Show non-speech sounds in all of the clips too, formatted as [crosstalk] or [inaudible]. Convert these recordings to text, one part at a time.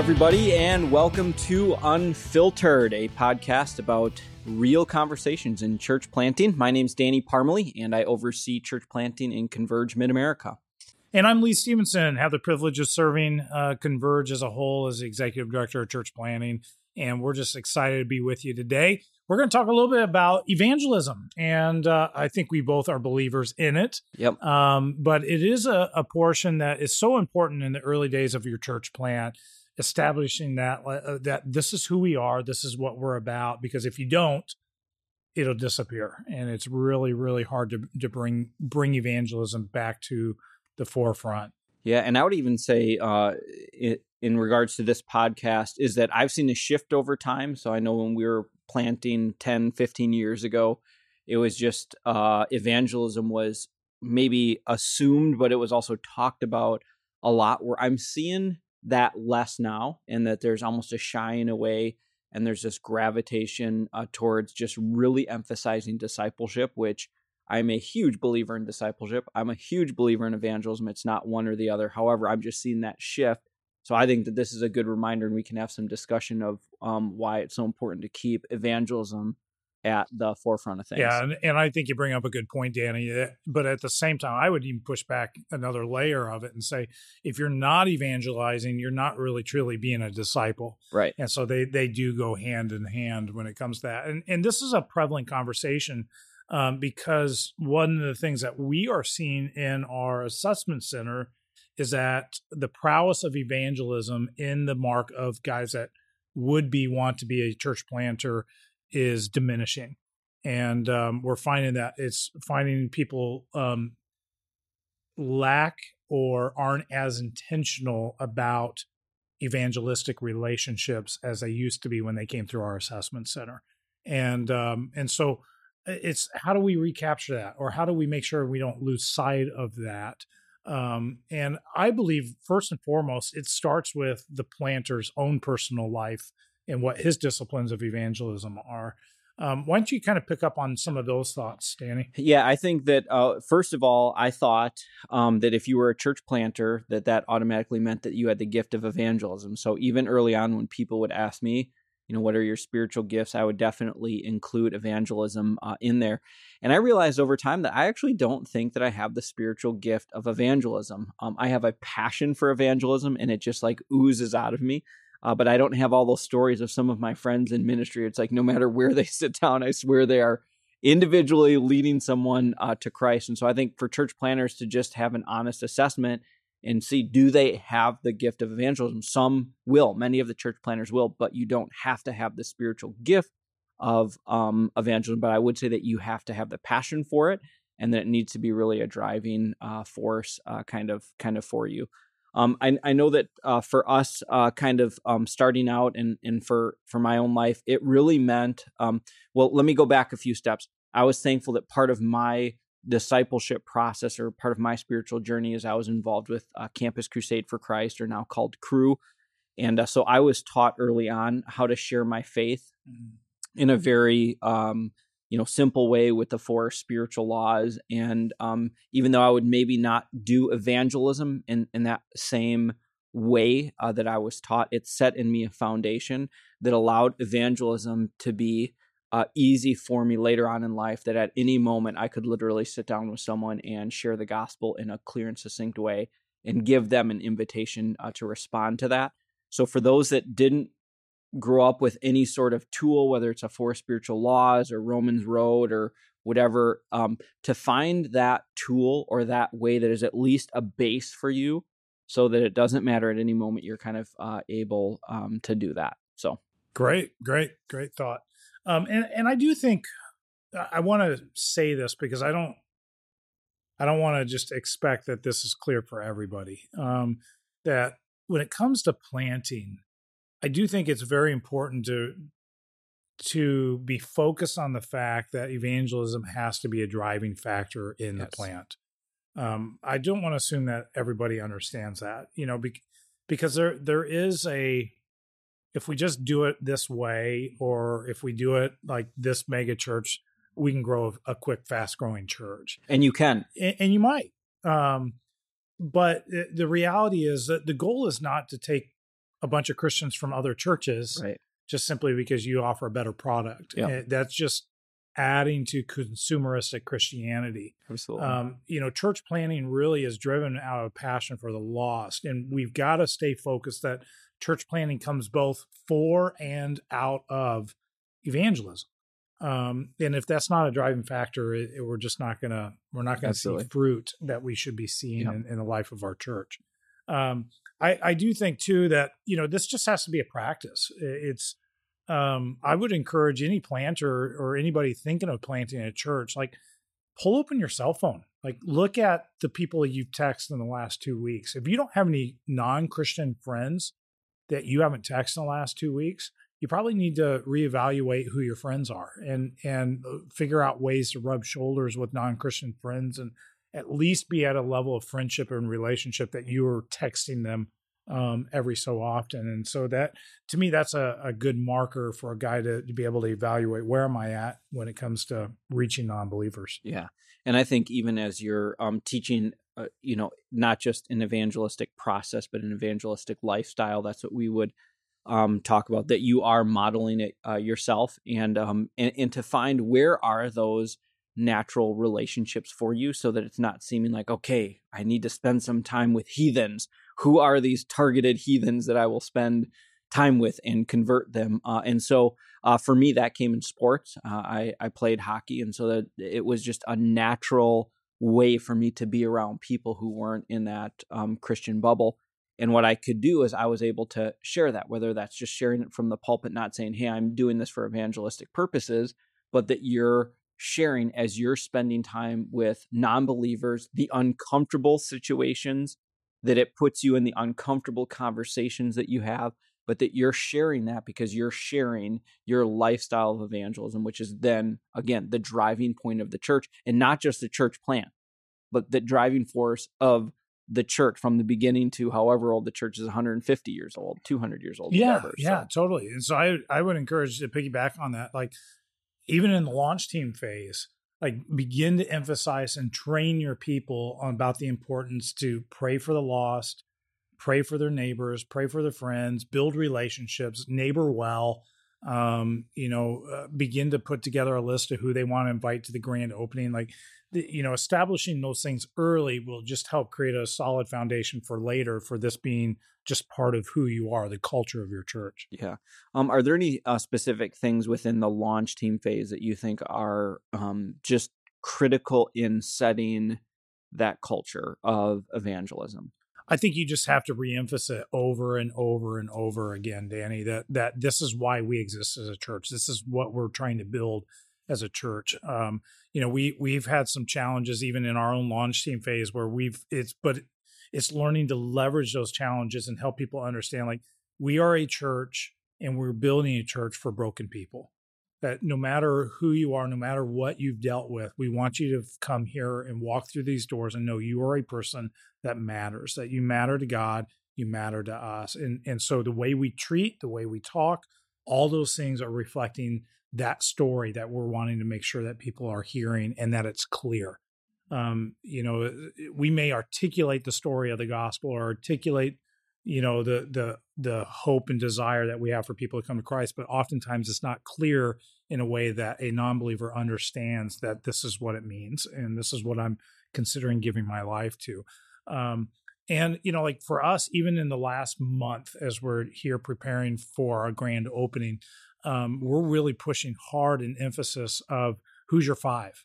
everybody, and welcome to Unfiltered, a podcast about real conversations in church planting. My name's Danny Parmalee, and I oversee church planting in Converge Mid America. And I'm Lee Stevenson, have the privilege of serving uh, Converge as a whole as the executive director of church planting. And we're just excited to be with you today. We're going to talk a little bit about evangelism. And uh, I think we both are believers in it. Yep. Um, but it is a, a portion that is so important in the early days of your church plant establishing that uh, that this is who we are this is what we're about because if you don't it'll disappear. And it's really really hard to to bring bring evangelism back to the forefront. Yeah and i would even say uh in regards to this podcast is that i've seen a shift over time. So i know when we were planting 10 15 years ago it was just uh evangelism was maybe assumed but it was also talked about a lot where i'm seeing that less now and that there's almost a shying away and there's this gravitation uh, towards just really emphasizing discipleship which i'm a huge believer in discipleship. I'm a huge believer in evangelism. It's not one or the other. However i'm just seeing that shift. So i think that this is a good reminder and we can have some discussion of um, why it's so important to keep evangelism at the forefront of things. Yeah, and, and I think you bring up a good point, Danny. But at the same time, I would even push back another layer of it and say, if you're not evangelizing, you're not really truly being a disciple. Right. And so they they do go hand in hand when it comes to that. And and this is a prevalent conversation um, because one of the things that we are seeing in our assessment center is that the prowess of evangelism in the mark of guys that would be want to be a church planter is diminishing. And um, we're finding that it's finding people um, lack or aren't as intentional about evangelistic relationships as they used to be when they came through our assessment center. And um, and so it's how do we recapture that? Or how do we make sure we don't lose sight of that? Um, and i believe first and foremost it starts with the planter's own personal life and what his disciplines of evangelism are. Um, why don't you kind of pick up on some of those thoughts, Danny? Yeah, I think that uh, first of all, I thought um, that if you were a church planter, that that automatically meant that you had the gift of evangelism. So even early on, when people would ask me, you know, what are your spiritual gifts, I would definitely include evangelism uh, in there. And I realized over time that I actually don't think that I have the spiritual gift of evangelism. Um, I have a passion for evangelism, and it just like oozes out of me. Uh, but I don't have all those stories of some of my friends in ministry. It's like no matter where they [laughs] sit down, I swear they are individually leading someone uh, to Christ. And so I think for church planters to just have an honest assessment and see do they have the gift of evangelism? Some will, many of the church planters will, but you don't have to have the spiritual gift of um, evangelism. But I would say that you have to have the passion for it, and that it needs to be really a driving uh, force, uh, kind of, kind of for you. Um, I, I know that uh, for us, uh, kind of um, starting out and, and for, for my own life, it really meant, um, well, let me go back a few steps. I was thankful that part of my discipleship process or part of my spiritual journey is I was involved with uh, Campus Crusade for Christ, or now called Cru. And uh, so I was taught early on how to share my faith mm-hmm. in a very um, you know simple way with the four spiritual laws. And um, even though i would maybe not do evangelism in, in that same way uh, that i was taught it set in me a foundation that allowed evangelism to be uh, easy for me later on in life that at any moment i could literally sit down with someone and share the gospel in a clear and succinct way and give them an invitation uh, to respond to that. So for those that didn't grow up with any sort of tool, whether it's a Four Spiritual Laws or Romans Road or whatever, um, to find that tool or that way that is at least a base for you so that it doesn't matter at any moment you're kind of uh, able um, to do that. So great, great, great thought. Um, and, and I do think I want to say this because I don't, I don't want to just expect that this is clear for everybody. Um, that when it comes to planting, I do think it's very important to to be focused on the fact that evangelism has to be a driving factor in yes. the plant. Um, I don't want to assume that everybody understands that, you know, be, because there there is a if we just do it this way, or if we do it like this mega church, we can grow a, quick, fast growing church. And you can, and, and you might. Um, but the reality is that the goal is not to take a bunch of Christians from other churches right just simply because you offer a better product. Yeah. That's just adding to consumeristic Christianity. absolutely Um, you know, church planting really is driven out of passion for the lost, and we've got to stay focused that church planting comes both for and out of evangelism. Um, and if that's not a driving factor, it, it- we're just not gonna we're not gonna see fruit that we should be seeing Yeah. in, in the life of our church. Um, I, I do think too that you know this just has to be a practice. It's um, I would encourage any planter or anybody thinking of planting a church, like pull open your cell phone, like look at the people you've texted in the last two weeks. If you don't have any non-Christian friends that you haven't texted in the last two weeks, you probably need to reevaluate who your friends are and and uh, figure out ways to rub shoulders with non-Christian friends and at least be at a level of friendship and relationship that you are texting them um, every so often. And so that to me, that's a, a good marker for a guy to, to be able to evaluate where am I at when it comes to reaching non-believers. Yeah, and I think even as you're um, teaching, uh, you know, not just an evangelistic process, but an evangelistic lifestyle. That's what we would um, talk about. That you are modeling it uh, yourself, and um, and and to find where are those natural relationships for you, so that it's not seeming like okay, I need to spend some time with heathens. Who are these targeted heathens that I will spend time with and convert them? Uh, and so uh, for me, that came in sports. Uh, I I played hockey, and so that it was just a natural way for me to be around people who weren't in that um, Christian bubble. And what I could do is I was able to share that, whether that's just sharing it from the pulpit, not saying, "Hey, I'm doing this for evangelistic purposes," but that you're sharing as you're spending time with non-believers, the uncomfortable situations that it puts you in the uncomfortable conversations that you have but that you're sharing that because you're sharing your lifestyle of evangelism, which is then, again, the driving point of the church and not just the church plant, but the driving force of the church from the beginning to however old the church is 150 years old, 200 years old, Yeah, whatever. yeah, So, totally. And so I I would encourage to piggyback on that. Like even in the launch team phase, like begin to emphasize and train your people about the importance to pray for the lost, pray for their neighbors, pray for their friends, build relationships, neighbor well. Um, you know, uh, begin to put together a list of who they want to invite to the grand opening. Like, the, you know, establishing those things early will just help create a solid foundation for later for this being just part of who you are, the culture of your church. yeah. Um, are there any uh, specific things within the launch team phase that you think are um, just critical in setting that culture of evangelism? I think you just have to reemphasize it over and over and over again, Danny, that that this is why we exist as a church. This is what we're trying to build as a church. Um, you know, we we've had some challenges even in our own launch team phase where we've it's but it's learning to leverage those challenges and help people understand like we are a church and we're building a church for broken people. That no matter who you are, no matter what you've dealt with, we want you to come here and walk through these doors and know you are a person that matters, that you matter to God, you matter to us. And and so the way we treat, the way we talk, all those things are reflecting that story that we're wanting to make sure that people are hearing and that it's clear. Um, you know, we may articulate the story of the gospel or articulate, you know, the the the hope and desire that we have for people to come to Christ, but oftentimes it's not clear in a way that a non-believer understands that this is what it means and this is what I'm considering giving my life to. Um, and you know, like for us, even in the last month, as we're here preparing for our grand opening, um, we're really pushing hard an emphasis of who's your five,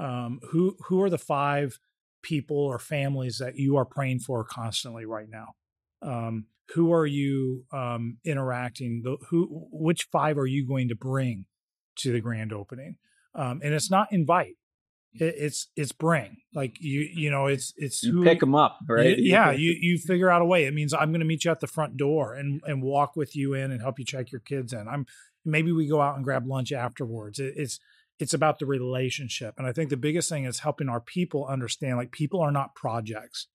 um, who who are the five people or families that you are praying for constantly right now. Um, who are you um, interacting? The, who which five are you going to bring to the grand opening? Um, and it's not invite it, it's it's bring like you you know it's it's You who pick them up, right? Y- yeah [laughs] you you figure out a way it means i'm going to meet you at the front door and and walk with you in and help you check your kids in i'm maybe we go out and grab lunch afterwards it, it's it's about the relationship. And i think the biggest thing is helping our people understand like people are not projects.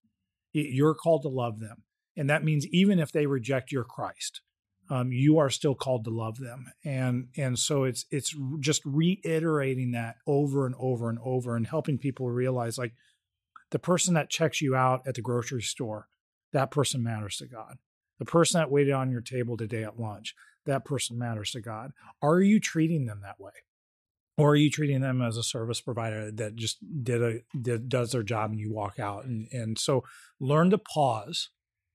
You're called to love them. And that means even if they reject your christ um, you are still called to love them. And and so it's it's just reiterating that over and over and over and helping people realize like the person that checks you out at the grocery store that person matters to god. The person that waited on your table today at lunch, that person matters to God. Are you treating them that way? Or are you treating them as a service provider that just did a did, does their job and you walk out? And and so learn to pause,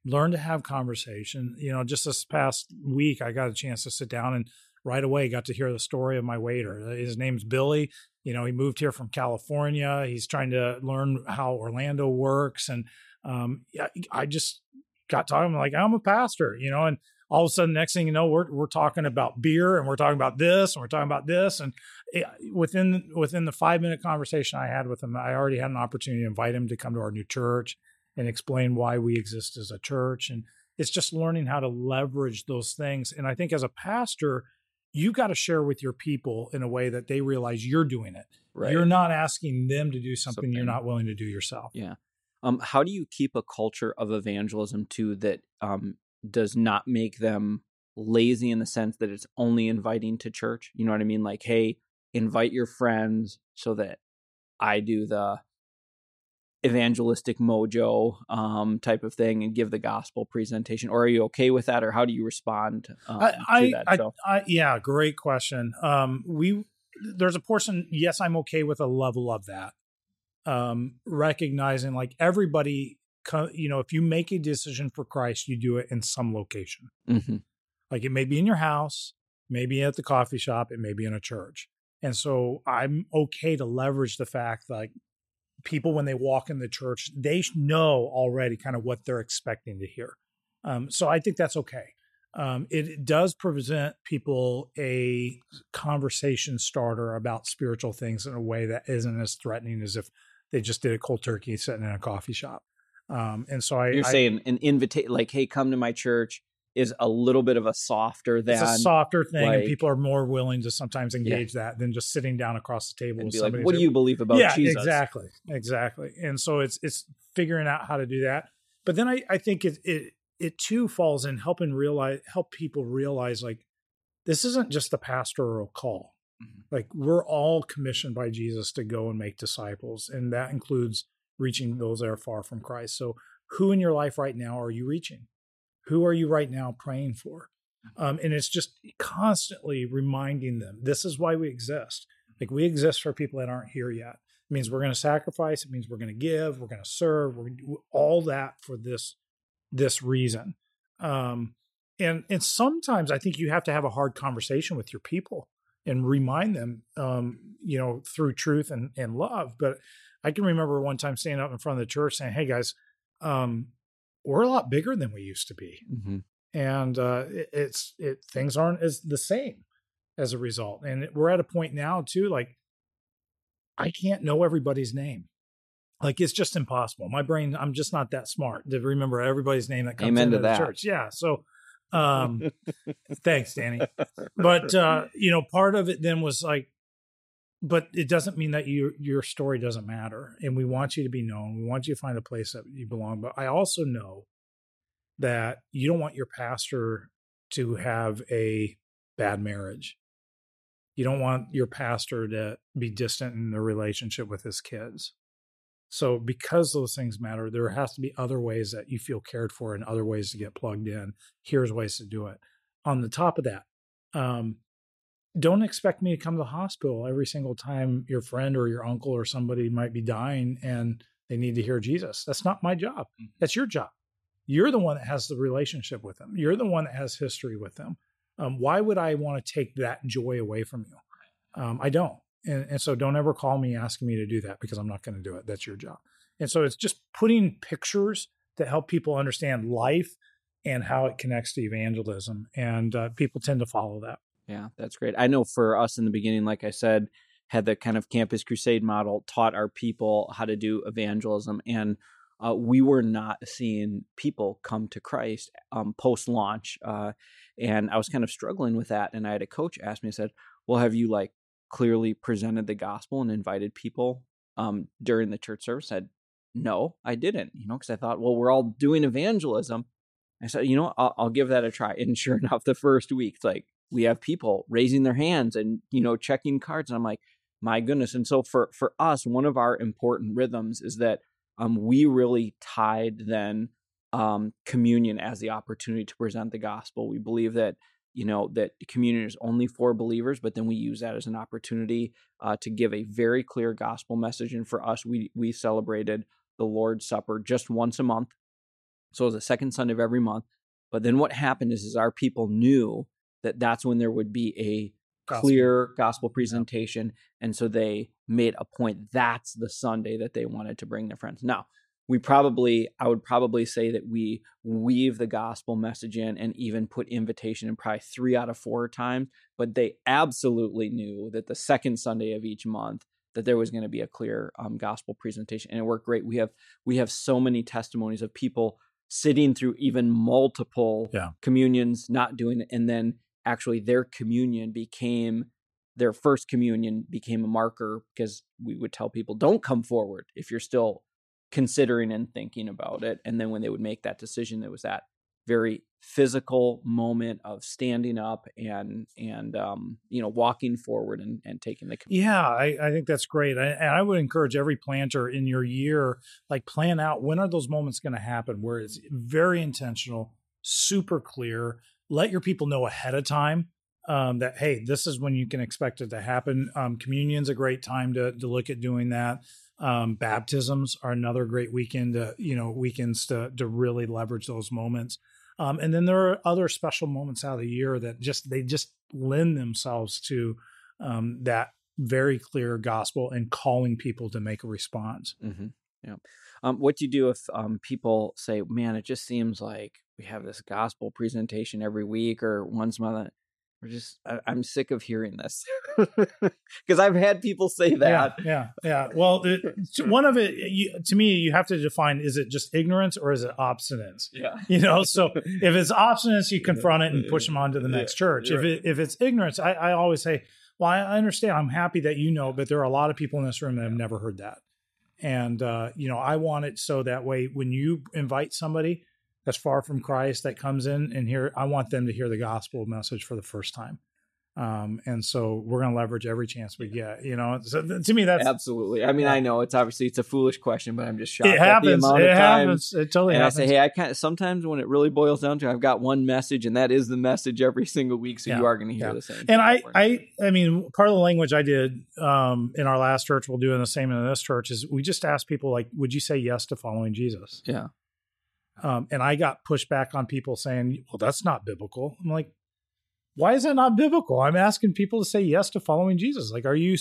learn to have conversation. You know, just this past week I got a chance to sit down and right away got to hear the story of my waiter. His name's Billy. You know, he moved here from California. He's trying to learn how Orlando works. And um, I just got talking like I'm a pastor, you know, and all of a sudden, next thing you know, we're we're talking about beer and we're talking about this and we're talking about this. And within within the five minute conversation I had with him, I already had an opportunity to invite him to come to our new church and explain why we exist as a church. And it's just learning how to leverage those things. And I think as a pastor, you got to share with your people in a way that they realize you're doing it. Right. You're not asking them to do something, something. you're not willing to do yourself. Yeah. Um, how do you keep a culture of evangelism too that um, does not make them lazy in the sense that it's only inviting to church? You know what I mean? Like, hey, invite your friends so that I do the evangelistic mojo um, type of thing and give the gospel presentation or are you okay with that or how do you respond um, I, I, that, so? I, I, yeah great question um, we there's a portion yes i'm okay with a level of that um, recognizing like everybody, you know, if you make a decision for Christ, you do it in some location. Mm-hmm. Like it may be in your house, maybe at the coffee shop, it may be in a church. And so I'm okay to leverage the fact that like people, when they walk in the church, they know already kind of what they're expecting to hear. Um, so I think that's okay. Um, it does present people a conversation starter about spiritual things in a way that isn't as threatening as if they just did a cold turkey sitting in a coffee shop. Um, and so I, you're I, saying an invitation, like, hey, come to my church is a little bit of a softer than it's a softer thing, like, and people are more willing to sometimes engage yeah. that than just sitting down across the table and with somebody. Like, what do you believe about yeah, Jesus? exactly, exactly. And so it's it's figuring out how to do that. But then I I think it it it too falls in helping realize help people realize like this isn't just the pastoral call. Mm-hmm. Like we're all commissioned by Jesus to go and make disciples, and that includes reaching those that are far from Christ. So, who in your life right now are you reaching? Who are you right now praying for? Mm-hmm. Um, and it's just constantly reminding them this is why we exist. Like we exist for people that aren't here yet. It means we're going to sacrifice. It means we're going to give. We're going to serve. We're going to do all that for this this reason. Um, and and sometimes I think you have to have a hard conversation with your people and remind them, um, you know, through truth and, and love. But I can remember one time standing up in front of the church saying, "Hey guys, um, we're a lot bigger than we used to be, mm-hmm. and uh, it, it's it things aren't as the same as a result. And we're at a point now too, like I can't know everybody's name." Like it's just impossible. My brain, I'm just not that smart to remember everybody's name that comes Amen into the that. church. Yeah. So [laughs] um, thanks, Danny. But uh, you know, part of it then was like, but it doesn't mean that you your story doesn't matter, and we want you to be known. We want you to find a place that you belong. But I also know that you don't want your pastor to have a bad marriage. You don't want your pastor to be distant in the relationship with his kids. So, because those things matter, there has to be other ways that you feel cared for and other ways to get plugged in. Here's ways to do it. On the top of that, um, don't expect me to come to the hospital every single time your friend or your uncle or somebody might be dying and they need to hear Jesus. That's not my job. Mm-hmm. That's your job. You're the one that has the relationship with them. You're the one that has history with them. Um, why would I want to take that joy away from you? Um, I don't. And, and so don't ever call me asking me to do that because I'm not going to do it. That's your job. And so it's just putting pictures to help people understand life and how it connects to evangelism. And uh, people tend to follow that. Yeah, that's great. I know for us in the beginning, like I said, had the kind of campus crusade model, taught our people how to do evangelism. And uh, we were not seeing people come to Christ um, post launch. Uh, and I was kind of struggling with that. And I had a coach ask me, I said, Well, have you like clearly presented the gospel and invited people um, during the church service I said no i didn't you know because i thought well we're all doing evangelism i said you know I'll, I'll give that a try [laughs] and sure enough the first week it's like we have people raising their hands and you know checking cards and i'm like my goodness and so for for us one of our important rhythms is that um we really tied then um, communion as the opportunity to present the gospel. We believe that you know that communion is only for believers, but then we use that as an opportunity uh, to give a very clear gospel message. And for us, we we celebrated the Lord's Supper just once a month, so it was the second Sunday of every month. But then what happened is, is our people knew that that's when there would be a gospel. clear gospel presentation, yeah. and so they made a point. That's the Sunday that they wanted to bring their friends. Now we probably i would probably say that we weave the gospel message in and even put invitation in probably three out of four times but they absolutely knew that the second sunday of each month that there was going to be a clear um, gospel presentation and it worked great we have we have so many testimonies of people sitting through even multiple yeah. communions not doing it and then actually their communion became their first communion became a marker because we would tell people don't come forward if you're still considering and thinking about it. And then when they would make that decision, there was that very physical moment of standing up and and um, you know walking forward and, and taking the yeah I, I think that's great I, and i would encourage every planter in your year like plan out when are those moments going to happen where it's very intentional super clear let your people know ahead of time um, that hey this is when you can expect it to happen um, communion's a great time to, to look at doing that um, baptisms are another great weekend, to, you know, weekends to to really leverage those moments. Um, and then there are other special moments out of the year that just they just lend themselves to um, that very clear gospel and calling people to make a response. Mm-hmm. Yeah. Um, what do you do if um, people say, "Man, it just seems like we have this gospel presentation every week or once a month"? we're just I, am sick of hearing this [laughs] [laughs] because I've had people say that. Yeah, yeah, yeah. Well, it, [laughs] one of it you, to me, you have to define: is it just ignorance or is it obstinance? Yeah, you know. So if it's obstinance, you confront it and push them on to the next yeah, church. If right. it, if it's ignorance, I, I always say, well, I understand. I'm happy that you know, but there are a lot of people in this room that have never heard that. And uh, you know, I want it so that way when you invite somebody, that's far from Christ that comes in and here I want them to hear the gospel message for the first time. Um, and so we're going to leverage every chance we get, you know, so to me, that's absolutely, I mean, I know it's obviously, it's a foolish question, but I'm just shocked. It happens. it happens. It totally and happens. I say, Hey, I can't, sometimes when it really boils down to, I've got one message and that is the message every single week. So yeah. you are going to hear yeah. the same. And I, I, I mean, part of the language I did, um, in our last church, we'll do in the same in this church is we just ask people like, would you say yes to following Jesus? Yeah. Um, and I got pushback on people saying, well, that's not biblical. I'm like, why is that not biblical? I'm asking people to say yes to following Jesus. Like, are you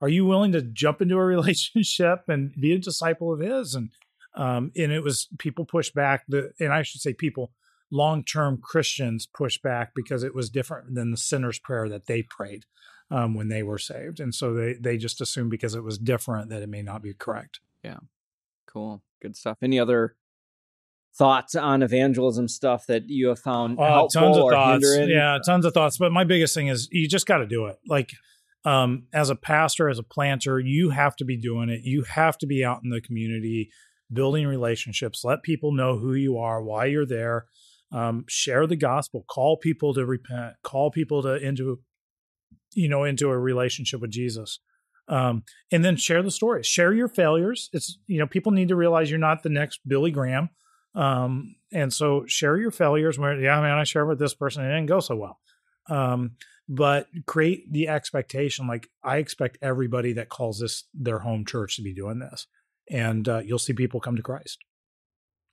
are you willing to jump into a [laughs] relationship and be a disciple of his? And um, and it was people push back the and I should say people long term Christians push back because it was different than the sinner's prayer that they prayed um, when they were saved, and so they they just assumed because it was different that it may not be correct. Yeah, cool, good stuff. Any other thoughts on evangelism stuff that you have found uh, tons of thoughts. hindering? yeah tons of thoughts. But my biggest thing is you just got to do it. Like um, as a pastor as a planter you have to be doing it. You have to be out in the community building relationships. Let people know who you are why you're there. Um, share the gospel. Call people to repent. Call people to into you know into a relationship with jesus. Um, and then share the stories share your failures. It's you know people need to realize you're not the next billy graham um, and so share your failures where, yeah, man, I share with this person, it didn't go so well. Um, but create the expectation like I expect everybody that calls this their home church to be doing this. And uh, you'll see people come to Christ.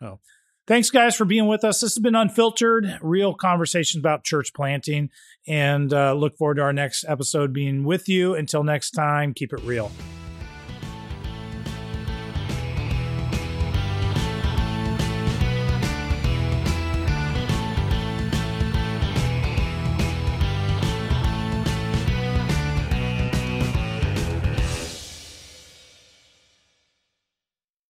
So thanks, guys, for being with us. This has been Unfiltered, real conversations about church planting. And uh, look forward to our next episode being with you. Until next time, keep it real.